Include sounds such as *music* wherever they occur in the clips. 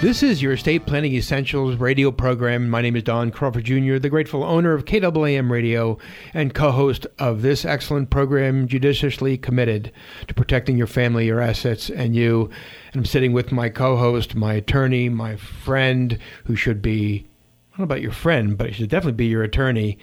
This is your Estate Planning Essentials radio program. My name is Don Crawford Jr., the grateful owner of KAAM Radio and co host of this excellent program, judiciously committed to protecting your family, your assets, and you. And I'm sitting with my co host, my attorney, my friend, who should be, I don't know about your friend, but he should definitely be your attorney,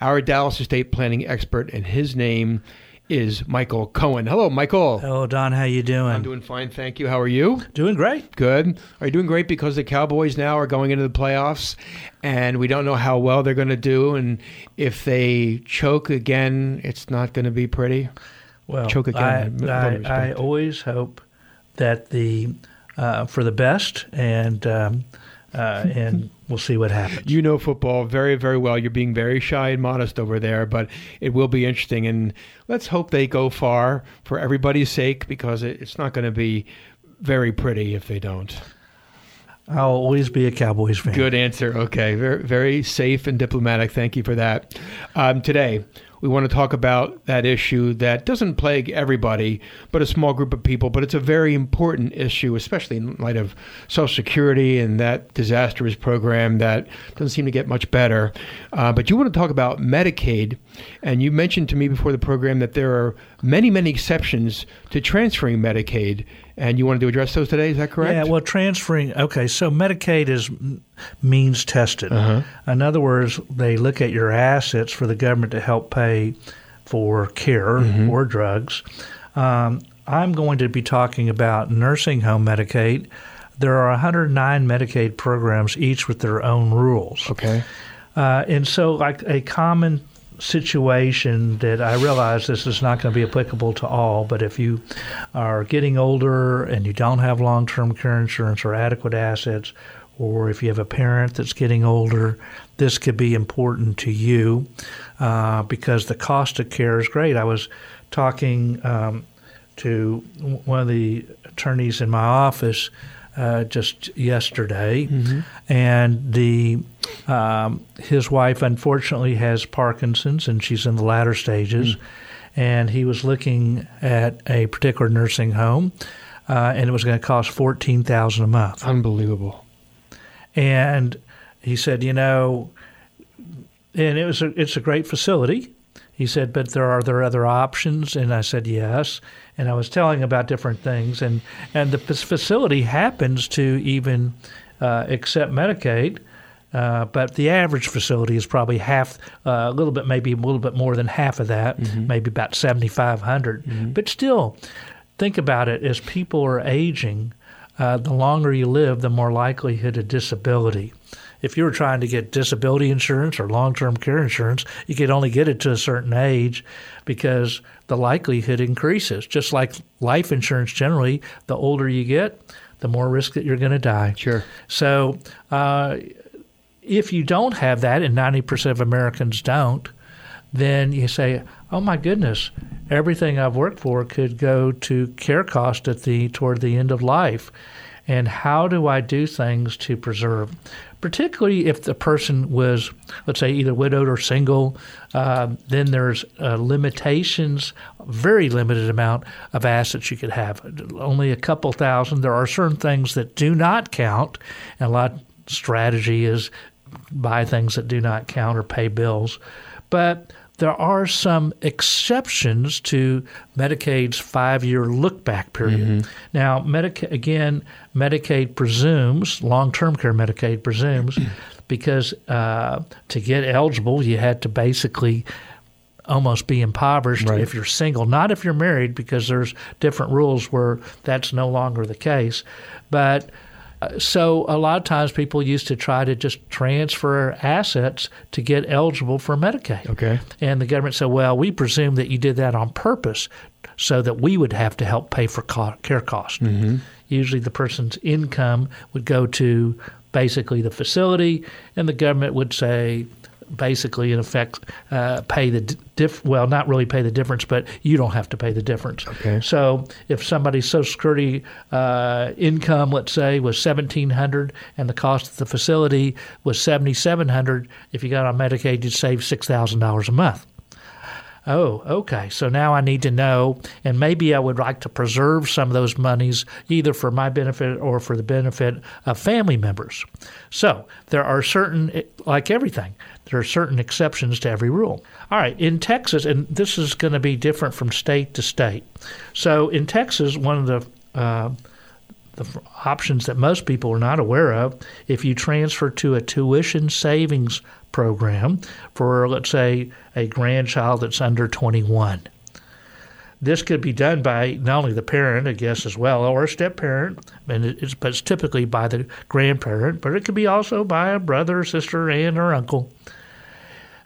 our Dallas estate planning expert, and his name is Michael Cohen. Hello, Michael. Hello, Don. How you doing? I'm doing fine, thank you. How are you? Doing great. Good. Are you doing great because the Cowboys now are going into the playoffs and we don't know how well they're going to do and if they choke again, it's not going to be pretty. Well, Choke again, I, I, I always hope that the uh, for the best, and um, uh, and we'll see what happens. You know football very, very well. You're being very shy and modest over there, but it will be interesting. And let's hope they go far for everybody's sake because it's not going to be very pretty if they don't. I'll always be a Cowboys fan. Good answer. Okay. Very, very safe and diplomatic. Thank you for that. Um, today, we want to talk about that issue that doesn't plague everybody, but a small group of people. But it's a very important issue, especially in light of Social Security and that disastrous program that doesn't seem to get much better. Uh, but you want to talk about Medicaid, and you mentioned to me before the program that there are many, many exceptions to transferring Medicaid, and you wanted to address those today. Is that correct? Yeah, well, transferring. Okay, so Medicaid is means tested. Uh-huh. In other words, they look at your assets for the government to help pay for care Mm-hmm. or drugs. Um, I'm going to be talking about nursing home Medicaid. There are 109 Medicaid programs, each with their own rules. Okay. Uh, and so, like a common situation that I realize this is not going to be applicable to all, but if you are getting older and you don't have long term care insurance or adequate assets, or if you have a parent that's getting older, this could be important to you uh, because the cost of care is great. I was talking um, to one of the attorneys in my office uh, just yesterday, and the um, his wife unfortunately has Parkinson's, and she's in the latter stages. And he was looking at a particular nursing home, uh, and it was going to cost fourteen thousand a month. Unbelievable. And he said, you know, and it was a, it's a great facility. He said, but there are there other options? And I said, yes. And I was telling about different things, and and the facility happens to even uh, accept Medicaid. Uh, but the average facility is probably half, uh, a little bit, maybe a little bit more than half of that, maybe about 7,500. But still, think about it as people are aging, uh, the longer you live, the more likelihood of disability. If you were trying to get disability insurance or long term care insurance, you could only get it to a certain age because the likelihood increases. Just like life insurance generally, the older you get, the more risk that you're going to die. Sure. So, uh, if you don't have that, and 90% of Americans don't, then you say, "Oh my goodness, everything I've worked for could go to care cost at the toward the end of life." And how do I do things to preserve? Particularly if the person was, let's say, either widowed or single, uh, then there's uh, limitations, very limited amount of assets you could have. Only a couple thousand. There are certain things that do not count, and a lot of strategy is buy things that do not count or pay bills. But there are some exceptions to Medicaid's five year look back period. Now, Medicaid, again, Medicaid presumes, long term care Medicaid presumes, *clears throat* because uh, to get eligible, you had to basically almost be impoverished Right. if you're single. Not if you're married, because there's different rules where that's no longer the case. But so a lot of times people used to try to just transfer assets to get eligible for Medicaid. Okay. And the government said, well, we presume that you did that on purpose so that we would have to help pay for co- care costs. Mm-hmm. Usually the person's income would go to basically the facility, and the government would say, basically, in effect, uh, pay the diff. Well, not really pay the difference, but you don't have to pay the difference. Okay. So if somebody's Social Security uh, income, let's say, was seventeen hundred, and the cost of the facility was seventy seven hundred, if you got on Medicaid, you'd save six thousand dollars a month. Oh, okay. So now I need to know, and maybe I would like to preserve some of those monies either for my benefit or for the benefit of family members. So there are certain, like everything, there are certain exceptions to every rule. All right, in Texas, and this is going to be different from state to state. So in Texas, one of the uh, the options that most people are not aware of if you transfer to a tuition savings program for, let's say, a grandchild that's under 21. This could be done by not only the parent, I guess, as well, or a step parent, and it's, but it's typically by the grandparent, but it could be also by a brother, sister, aunt, or uncle.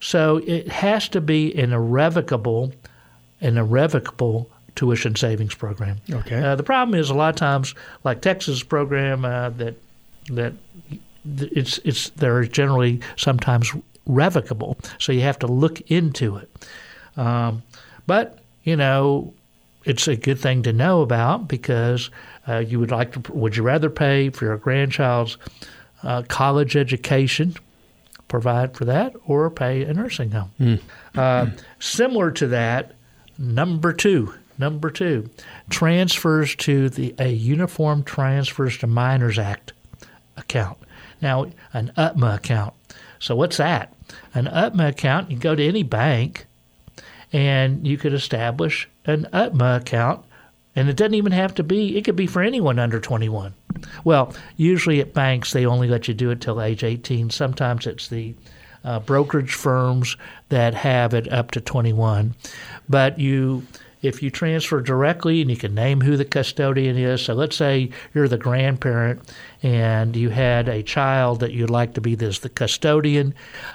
So it has to be an irrevocable, an irrevocable tuition savings program. Okay. Uh, the problem is a lot of times, like Texas program, uh, that that it's it's they're generally sometimes revocable, so you have to look into it. Um, but you know, it's a good thing to know about because uh, you would like to. Would you rather pay for your grandchild's uh, college education? Provide for that, or pay a nursing home. Uh, similar to that, number two, number two, transfers to the a Uniform Transfers to Minors Act account. Now, an UTMA account. So what's that? An UTMA account. You go to any bank, and you could establish an UTMA account, and it doesn't even have to be. It could be for anyone under 21. Well, usually at banks they only let you do it till age 18. Sometimes it's the uh, brokerage firms that have it up to 21. But you, if you transfer directly, and you can name who the custodian is. So let's say you're the grandparent and you had a child that you'd like to be this the custodian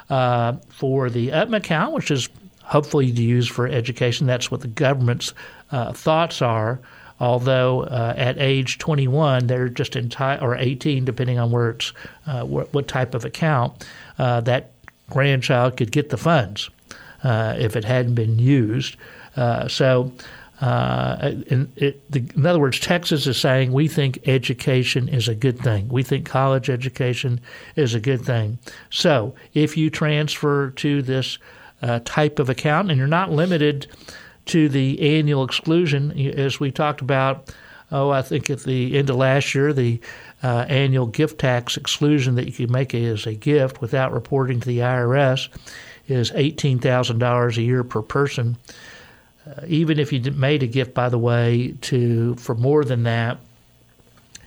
uh, for the UTMA account, which is hopefully to use for education. That's what the government's uh, thoughts are. Although uh, at age 21, they're just or 18, depending on where it's, uh, what, what type of account, uh, that grandchild could get the funds uh, if it hadn't been used. Uh, so, uh, in, it, the, in other words, Texas is saying we think education is a good thing. We think college education is a good thing. So, if you transfer to this uh, type of account, and you're not limited to the annual exclusion, as we talked about. Oh, I think at the end of last year, the uh, annual gift tax exclusion that you can make as a gift without reporting to the IRS is eighteen thousand dollars a year per person. Uh, even if you made a gift, by the way, to for more than that,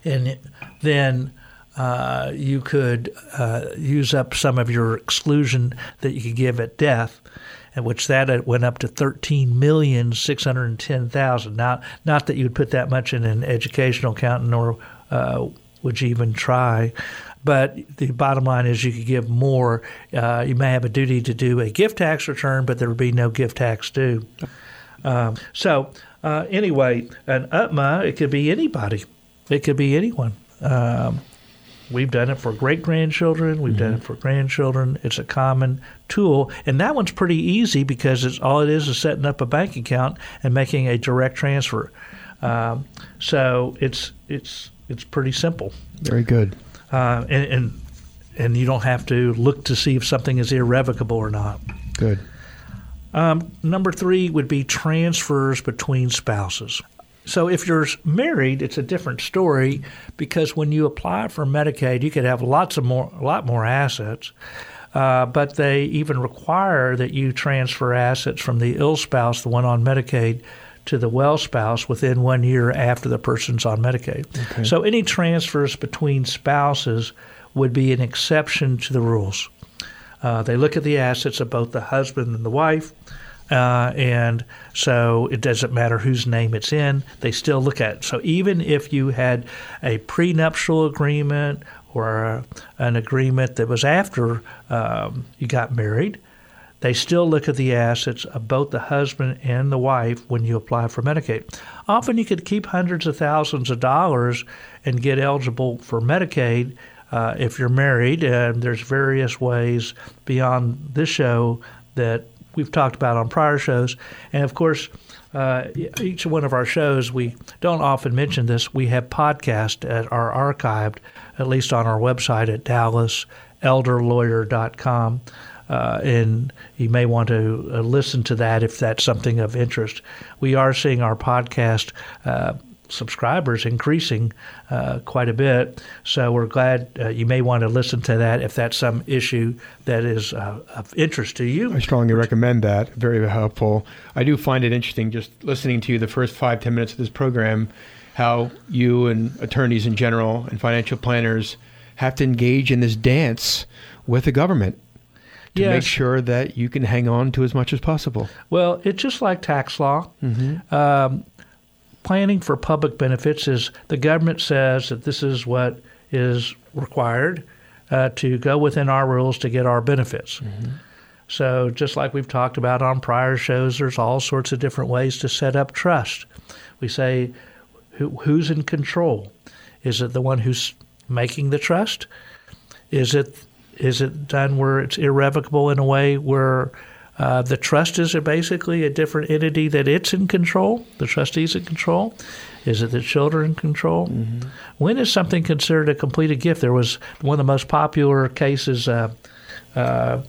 and then uh, you could uh, use up some of your exclusion that you could give at death, and which that uh, went up to thirteen million six hundred ten thousand. Now, not that you would put that much in an educational account, nor uh, would you even try. But the bottom line is, you could give more. Uh, you may have a duty to do a gift tax return, but there would be no gift tax due. Um, so, uh, anyway, an UTMA, it could be anybody, it could be anyone. Um, we've done it for great grandchildren, we've done it for grandchildren. It's a common tool, and that one's pretty easy because it's all it is is setting up a bank account and making a direct transfer. Um, so it's it's it's pretty simple, Very good. uh, and, and and you don't have to look to see if something is irrevocable or not. Good. Um, number three would be transfers between spouses. So if you're married, it's a different story because when you apply for Medicaid, you could have lots of more, a lot more assets. Uh, but they even require that you transfer assets from the ill spouse, the one on Medicaid, to the well spouse within one year after the person's on Medicaid. So any transfers between spouses would be an exception to the rules. Uh, they look at the assets of both the husband and the wife, Uh, and so it doesn't matter whose name it's in, they still look at it. So even if you had a prenuptial agreement or a, an agreement that was after um, you got married, they still look at the assets of both the husband and the wife when you apply for Medicaid. Often you could keep hundreds of thousands of dollars and get eligible for Medicaid uh, if you're married. And there's various ways beyond this show that we've talked about on prior shows. And of course, uh, each one of our shows, we don't often mention this. We have podcasts that are archived, at least on our website at dallaselderlawyer.com. Uh, and you may want to uh, listen to that if that's something of interest. We are seeing our podcast uh, subscribers increasing uh, quite a bit, so we're glad uh, you may want to listen to that if that's some issue that is uh, of interest to you. I strongly recommend that. Very helpful. I do find it interesting just listening to you the first five ten minutes of this program, how you and attorneys in general and financial planners have to engage in this dance with the government to Yes. make sure that you can hang on to as much as possible. Well, it's just like tax law. Um, planning for public benefits is the government says that this is what is required uh, to go within our rules to get our benefits. So, just like we've talked about on prior shows, there's all sorts of different ways to set up trust. We say, who, who's in control? Is it the one who's making the trust? Is it is it done where it's irrevocable in a way where uh, the trust is basically a different entity that it's in control? The trustee's in control. Is it the children in control? When is something considered a completed gift? There was one of the most popular cases uh, uh,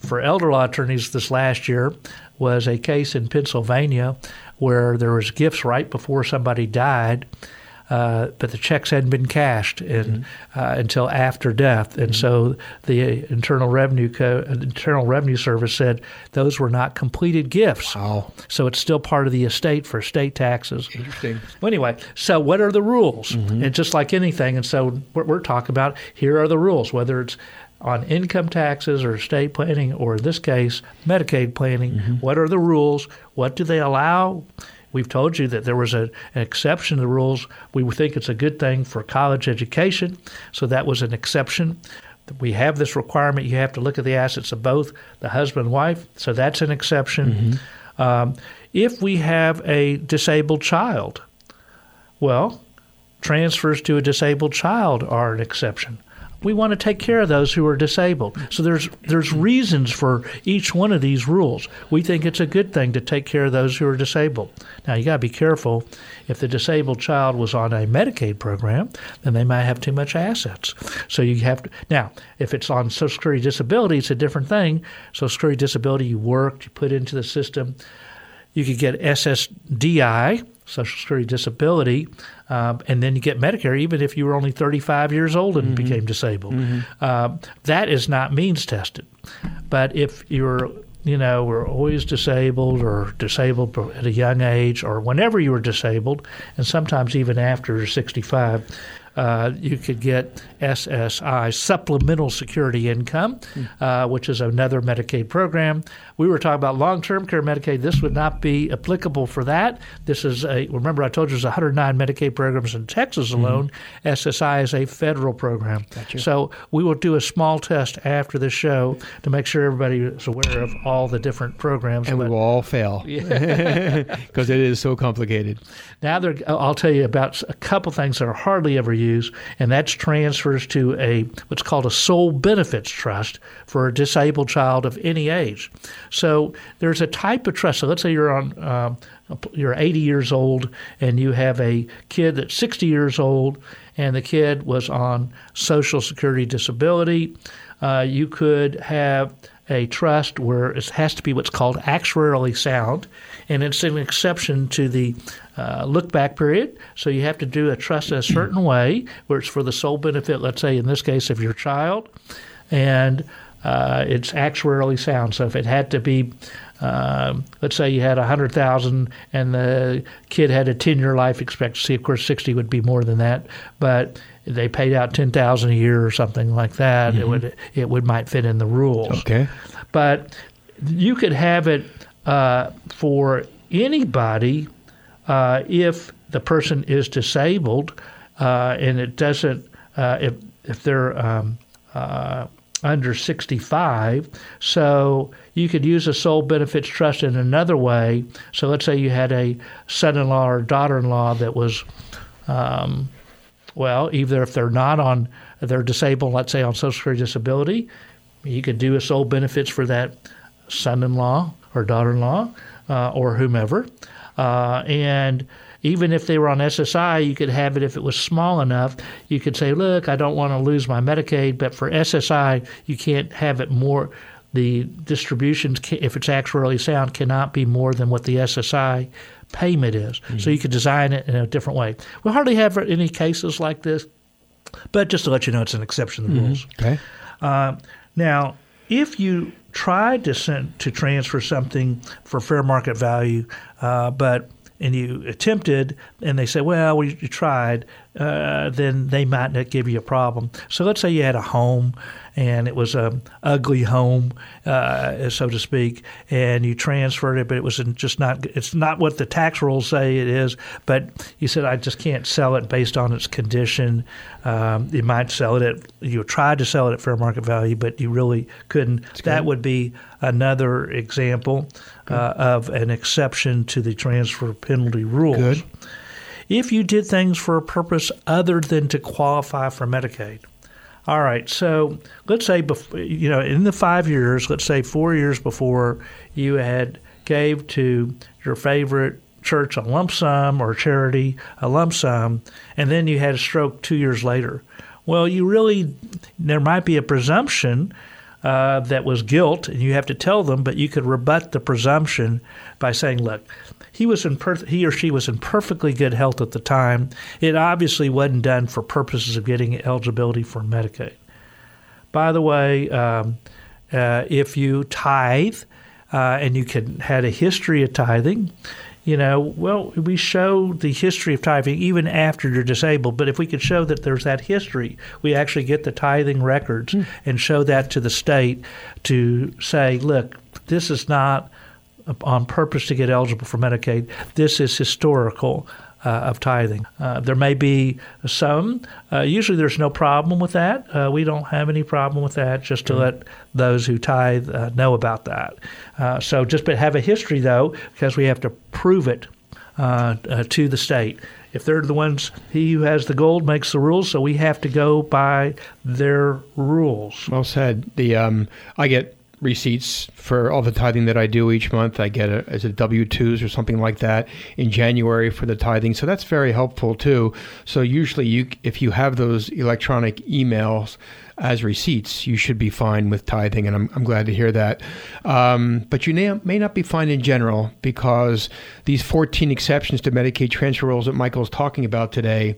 for elder law attorneys this last year was a case in Pennsylvania where there was gifts right before somebody died, uh, but the checks hadn't been cashed in, mm-hmm. uh, until after death, and mm-hmm. so the Internal Revenue Co- uh, Internal Revenue Service said those were not completed gifts. Wow. So it's still part of the estate for estate taxes. Interesting. Well, anyway, so what are the rules? Mm-hmm. And just like anything, and so what we're talking about here are the rules, whether it's on income taxes or estate planning, or in this case, Medicaid planning. What are the rules? What do they allow? We've told you that there was a, an exception to the rules. We think it's a good thing for college education, so that was an exception. We have this requirement you have to look at the assets of both the husband and wife, so that's an exception. Um, if we have a disabled child, well, transfers to a disabled child are an exception. We want to take care of those who are disabled. So there's there's reasons for each one of these rules. We think it's a good thing to take care of those who are disabled. Now you got to be careful. If the disabled child was on a Medicaid program, then they might have too much assets. So you have to now. If it's on Social Security disability, it's a different thing. Social Security disability, you worked, you put into the system. You could get SSDI, Social Security Disability, um, and then you get Medicare, even if you were only 35 years old and became disabled. Um, that is not means tested. But if you're, you know, were always disabled or disabled at a young age or whenever you were disabled, and sometimes even after 65, uh, you could get SSI, Supplemental Security Income, uh, which is another Medicaid program. We were talking about long-term care Medicaid. This would not be applicable for that. This is a remember I told you there's 109 Medicaid programs in Texas alone. SSI is a federal program. So we will do a small test after the show to make sure everybody is aware of all the different programs. And we will all fail *laughs* because *laughs* it is so complicated. now, I'll tell you about a couple things that are hardly ever used, and that's transfers to a what's called a sole benefits trust for a disabled child of any age. So there's a type of trust. So let's say you're on, um, you're 80 years old, and you have a kid that's 60 years old, and the kid was on Social Security disability. Uh, you could have a trust where it has to be what's called actuarially sound, and it's an exception to the uh, look back period. So you have to do a trust in a certain way where it's for the sole benefit, let's say in this case, of your child, and uh, it's actuarially sound. So if it had to be, um, let's say you had a hundred thousand and the kid had a ten-year life expectancy. Of course, sixty would be more than that, but they paid out ten thousand a year or something like that. It would it would might fit in the rules Okay. but you could have it uh, for anybody uh, if the person is disabled uh, and it doesn't uh, if if they're um, uh, under 65. So you could use a sole benefits trust in another way. So let's say you had a son-in-law or daughter-in-law that was, um, well, either if they're not on, they're disabled, let's say on Social Security disability, you could do a sole benefits for that son-in-law or daughter-in-law uh, or whomever, uh, and even if they were on SSI, you could have it if it was small enough. You could say, look, I don't want to lose my Medicaid, but for SSI, you can't have it more. The distributions, if it's actuarially sound, cannot be more than what the SSI payment is. Mm-hmm. So you could design it in a different way. We hardly have any cases like this, but just to let you know, it's an exception to the mm-hmm. rules. Okay. Uh, now, if you tried to send, to transfer something for fair market value, uh, but and you attempted, and they say, well, we you tried, uh, then they might not give you a problem. So let's say you had a home and it was a ugly home, uh, so to speak, and you transferred it, but it was just not. It's not what the tax rules say it is. But you said I just can't sell it based on its condition. Um, you might sell it at you tried to sell it at fair market value, but you really couldn't. That would be another example uh, of an exception to the transfer penalty rules. Good. If you did things for a purpose other than to qualify for Medicaid, all right, so let's say you know in the five years, let's say four years before you had gave to your favorite church a lump sum or charity a lump sum, and then you had a stroke two years later. Well, you really there might be a presumption uh, that was guilt, and you have to tell them, but you could rebut the presumption by saying, "Look, he was in per- he or she was in perfectly good health at the time. It obviously wasn't done for purposes of getting eligibility for Medicaid. By the way, um, uh, if you tithe uh, and you can had a history of tithing, you know, well, we show the history of tithing even after you're disabled. But if we could show that there's that history, we actually get the tithing records mm. and show that to the state to say, look, this is not on purpose to get eligible for Medicaid. This is historical. Uh, of tithing. Uh, there may be some. Uh, usually, there's no problem with that. Uh, we don't have any problem with that. Just to mm-hmm. let those who tithe uh, know about that. Uh, so, just but have a history though, because we have to prove it to the state. If they're the ones, he who has the gold makes the rules. So we have to go by their rules. Well said. The um, I get receipts for all the tithing that I do each month. I get it as a W 2s or something like that in January for the tithing. So that's very helpful too. So usually you if you have those electronic emails as receipts, you should be fine with tithing, and I'm, I'm glad to hear that. Um, but you may, may not be fine in general because these 14 exceptions to Medicaid transfer rules that Michael's talking about today,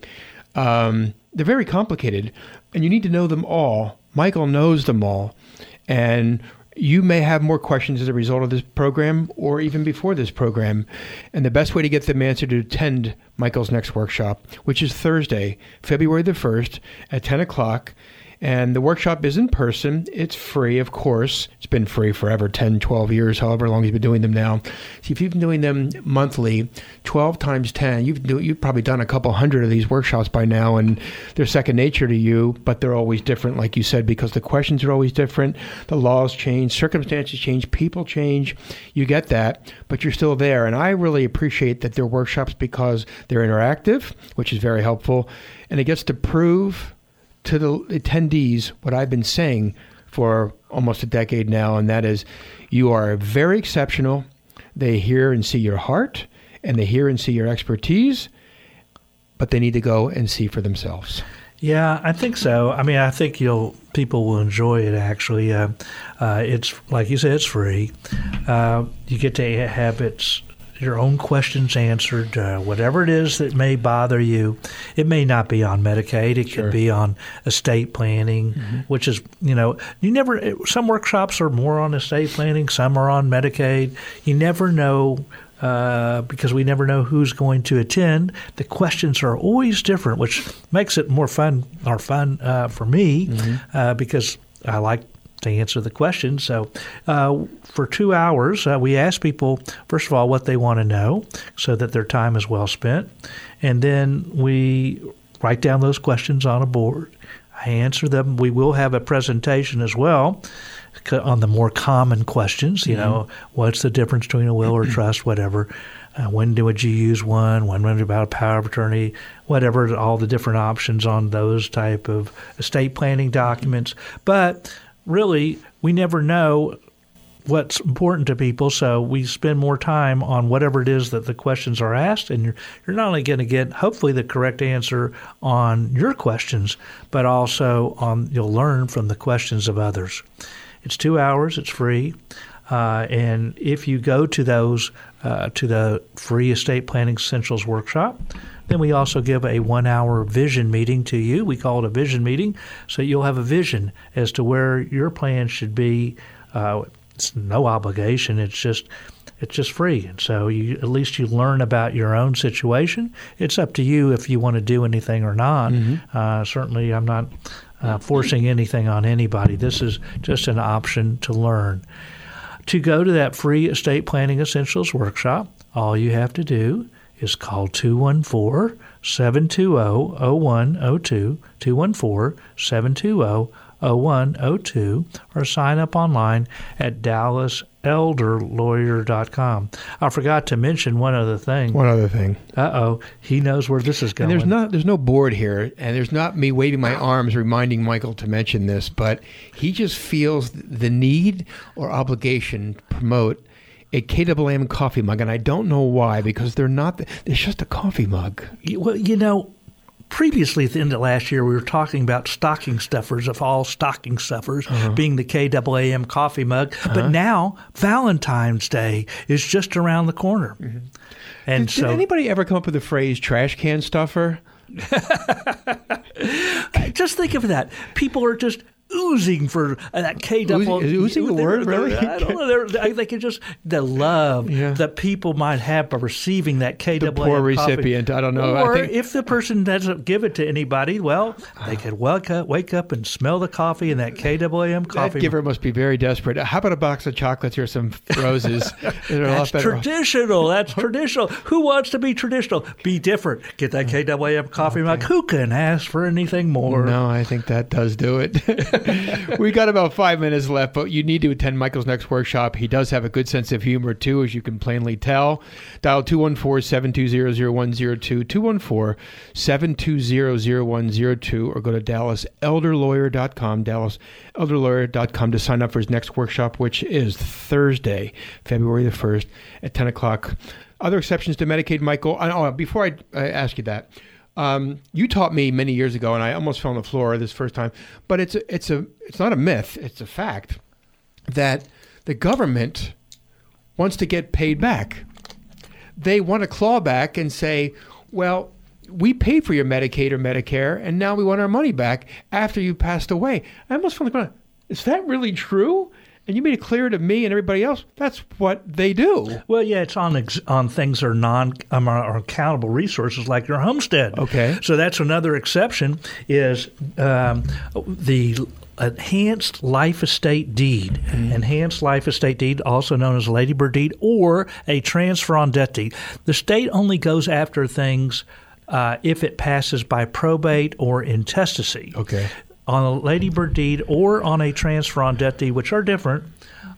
um, they're very complicated, and you need to know them all. Michael knows them all. And you may have more questions as a result of this program or even before this program. And the best way to get them answered to attend Michael's next workshop, which is Thursday, February the 1st at 10 o'clock and the workshop is in person. It's free, of course. It's been free forever 10, 12 years, however long you've been doing them now. See, if you've been doing them monthly, 12 times 10, you've, do, you've probably done a couple hundred of these workshops by now, and they're second nature to you, but they're always different, like you said, because the questions are always different. The laws change, circumstances change, people change. You get that, but you're still there. And I really appreciate that they're workshops because they're interactive, which is very helpful, and it gets to prove to the attendees what I've been saying for almost a decade now, and that is you are very exceptional. They hear and see your heart, and they hear and see your expertise, but they need to go and see for themselves. Yeah, I think so. I mean, I think you'll people will enjoy it. Actually, uh, uh, it's like you said, it's free. Uh, you get to have its your own questions answered, uh, whatever it is that may bother you. It may not be on Medicaid. It sure. could be on estate planning, mm-hmm. which is, you know, you never, some workshops are more on estate planning, some are on Medicaid. You never know uh, because we never know who's going to attend. The questions are always different, which makes it more fun or fun uh, for me mm-hmm. uh, because I like to answer the question. So, uh, for two hours, uh, we ask people, first of all, what they want to know so that their time is well spent. And then we write down those questions on a board. I answer them. We will have a presentation as well on the more common questions. You know, what's the difference between a will or *clears throat* trust, whatever. Uh, when would you use one? When would about a power of attorney? Whatever, all the different options on those type of estate planning documents. But really, we never know what's important to people, so we spend more time on whatever it is that the questions are asked, and you're, you're not only going to get hopefully the correct answer on your questions, but also on you'll learn from the questions of others. It's two hours. It's free. Uh, and if you go to those uh, to the free estate planning essentials workshop, then we also give a one-hour vision meeting to you. We call it a vision meeting, so you'll have a vision as to where your plan should be. Uh, it's no obligation. It's just it's just free, and so you at least you learn about your own situation. It's up to you if you want to do anything or not. Uh, certainly, I'm not uh, forcing anything on anybody. This is just an option to learn. To go to that free estate planning essentials workshop, all you have to do is call 214 720 0102, 214 720 0102, or sign up online at dallaselderlawyer.com. I forgot to mention one other thing. One other thing. Uh oh, he knows where this is going. And there's not there's no board here, and there's not me waving my arms reminding Michael to mention this, but he just feels the need or obligation to promote a KAAM coffee mug, and I don't know why because they're not. It's just a coffee mug. Well, you know, previously at the end of last year, we were talking about stocking stuffers of all stocking stuffers Uh-huh. being the KAAM coffee mug. But now Valentine's Day is just around the corner. And Mm-hmm. Did, so did anybody ever come up with the phrase "trash can stuffer"? *laughs* just think of that. People are just oozing for uh, that KAAM. Oozing- is oozing a word, really? I don't know. They, they can just, the love Yeah. that people might have by receiving that KAAM The poor coffee. recipient. I don't know. I Or think- if the person doesn't give it to anybody, well, they could wake up, wake up and smell the coffee in that KAAM That coffee. giver must be very desperate. How about a box of chocolates or some roses? *laughs* They're a lot That's traditional. That's *laughs* traditional. Who wants to be traditional? Be different. Get that KAAM coffee mug. Who can ask for anything more? No, I think that does do it. *laughs* *laughs* we got about five minutes left, but you need to attend Michael's next workshop. He does have a good sense of humor, too, as you can plainly tell. Dial 214 720 0102, 214 720 0102, or go to dallaselderlawyer.com, dallaselderlawyer.com to sign up for his next workshop, which is Thursday, February the 1st at 10 o'clock. Other exceptions to Medicaid, Michael. I- Oh, before I, I ask you that, um, you taught me many years ago, and I almost fell on the floor this first time. But it's a, it's a it's not a myth; it's a fact that the government wants to get paid back. They want to claw back and say, "Well, we paid for your Medicaid or Medicare, and now we want our money back after you passed away." I almost felt like, "Is that really true?" And you made it clear to me and everybody else that's what they do. Well, yeah, it's on ex- on things that are non um, are accountable resources like your homestead. Okay. So that's another exception is um, the enhanced life estate deed. Enhanced life estate deed, also known as a ladybird deed or a transfer on death deed. The state only goes after things uh, if it passes by probate or intestacy Okay. On a ladybird deed or on a transfer on death deed, which are different,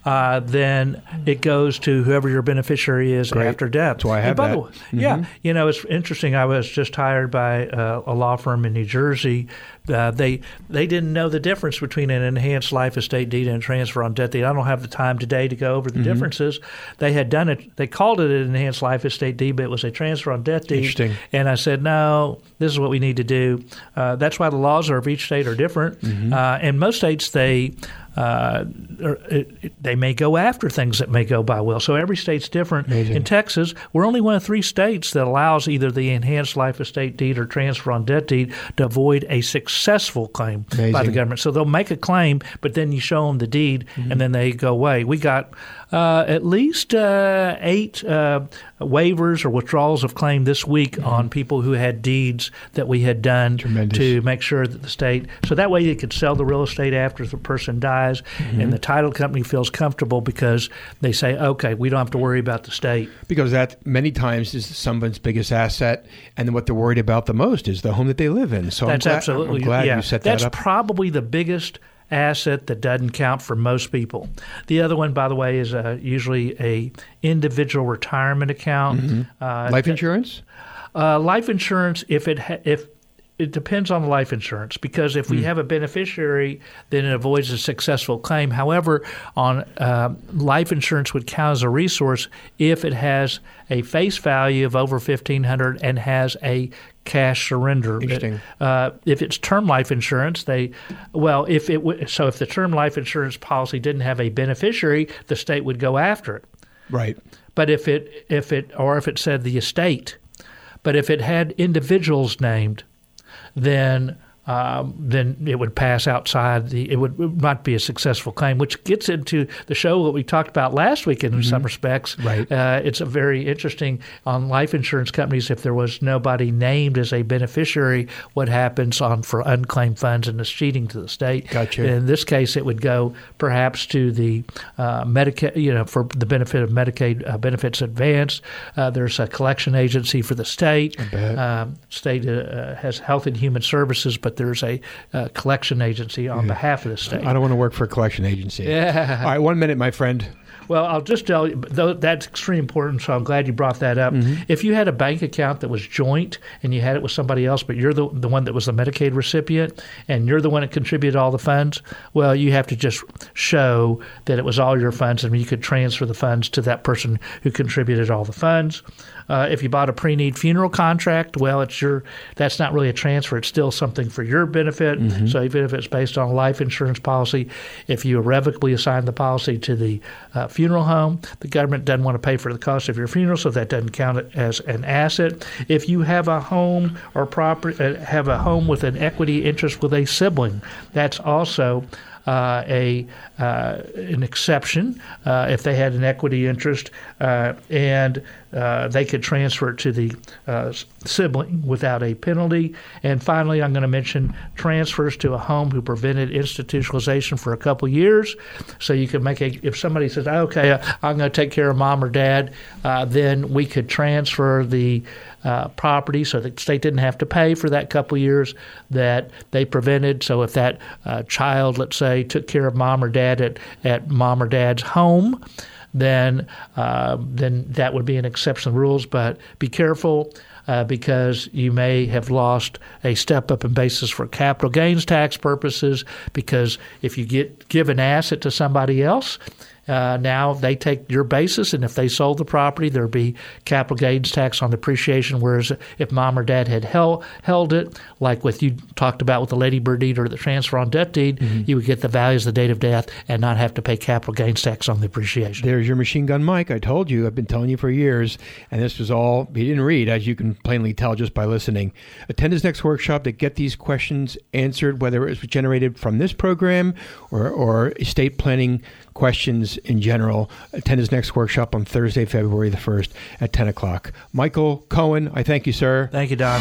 uh, then it goes to whoever your beneficiary is Great. after death. That's why I have by that. Mm-hmm. Yeah, you know it's interesting. I was just hired by uh, a law firm in New Jersey. Uh, they they didn't know the difference between an enhanced life estate deed and a transfer on death deed. I don't have the time today to go over Mm-hmm. the differences. They had done it. They called it an enhanced life estate deed, but it was a transfer on death deed. Interesting. And I said, no, this is what we need to do. Uh, that's why the laws of each state are different. Mm-hmm. Uh, and most states, they uh, it, it- they may go after things that may go by will. So every state's different. Amazing. In Texas, we're only one of three states that allows either the enhanced life estate deed or transfer on death deed to avoid a successful claim by the government. So they'll make a claim, but then you show them the deed, Mm-hmm. and then they go away. We got uh, at least uh, eight uh, waivers or withdrawals of claim this week on people who had deeds that we had done Tremendous. to make sure that the state, so that way they could sell the real estate after the person dies, and the title company feels comfortable because they say, okay, we don't have to worry about the state. Because that many times is someone's biggest asset, and what they're worried about the most is the home that they live in. So That's I'm glad, absolutely I'm glad yeah. you set That's that up. probably the biggest asset that doesn't count for most people. The other one, by the way, is uh, usually a individual retirement account. Uh, Mm-hmm. Life insurance? uh, life insurance, if it ha- if it depends on the life insurance because if we have a beneficiary, then it avoids a successful claim. However, on um life insurance would count as a resource if it has a face value of over fifteen hundred and has a cash surrender. Interesting. Uh, if it's term life insurance, they well, if it w- so if the term life insurance policy didn't have a beneficiary, the state would go after it. Right. But if it if it or if it said the estate, but if it had individuals named, then um, then it would pass outside the. It would, it not be a successful claim, which gets into the show that we talked about last week in some respects. Right. Uh, it's a very interesting on life insurance companies. If there was nobody named as a beneficiary, what happens on for unclaimed funds and cheating to the state? Gotcha. In this case, it would go perhaps to the uh, Medicaid, you know, for the benefit of Medicaid uh, benefits advanced. Uh, there's a collection agency for the state. Um, state uh, has Health and Human Services, but there's a uh, collection agency on behalf of the state. I don't want to work for a collection agency. Yeah. All right, one minute, my friend. Well, I'll just tell you, though that's extremely important, so I'm glad you brought that up. If you had a bank account that was joint and you had it with somebody else, but you're the, the one that was the Medicaid recipient and you're the one that contributed all the funds, well, you have to just show that it was all your funds and you could transfer the funds to that person who contributed all the funds. Uh, if you bought a pre-need funeral contract, well, it's your that's not really a transfer; it's still something for your benefit. So even if it's based on a life insurance policy, if you irrevocably assign the policy to the uh, funeral home, the government doesn't want to pay for the cost of your funeral, so that doesn't count as an asset. If you have a home or property, uh, have a home with an equity interest with a sibling, that's also uh, a uh, an exception uh, if they had an equity interest, uh, and uh, they could transfer it to the uh, sibling without a penalty. And finally, I'm going to mention transfers to a home who prevented institutionalization for a couple years. So you could make a if somebody says, "Okay, I'm going to take care of mom or dad," uh, then we could transfer the uh, property so the state didn't have to pay for that couple years that they prevented. So if that uh, child, let's say, took care of mom or dad at, at mom or dad's home, then uh, then that would be an exception to the rules. But be careful. Uh, because you may have lost a step up in basis for capital gains tax purposes. Because if you get give an asset to somebody else, uh, now they take your basis, and if they sold the property, there'd be capital gains tax on depreciation. Whereas if mom or dad had held held it, like with you talked about with the Lady Bird deed or the transfer on death deed, you would get the value as the date of death and not have to pay capital gains tax on the depreciation. There's your machine gun Mike. I told you. I've been telling you for years. And this was all he didn't read, as you can plainly tell just by listening. Attend his next workshop to get these questions answered, whether it was generated from this program or, or estate planning questions in general. Attend his next workshop on Thursday, February the 1st at 10 o'clock. Michael Cohen, I thank you, sir. Thank you, Don.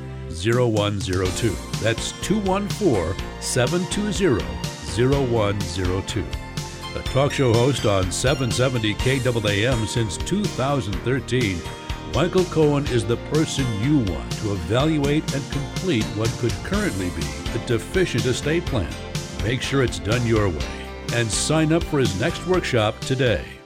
0102. That's 214 720 0102. A talk show host on 770 KAAM since 2013, Michael Cohen is the person you want to evaluate and complete what could currently be a deficient estate plan. Make sure it's done your way and sign up for his next workshop today.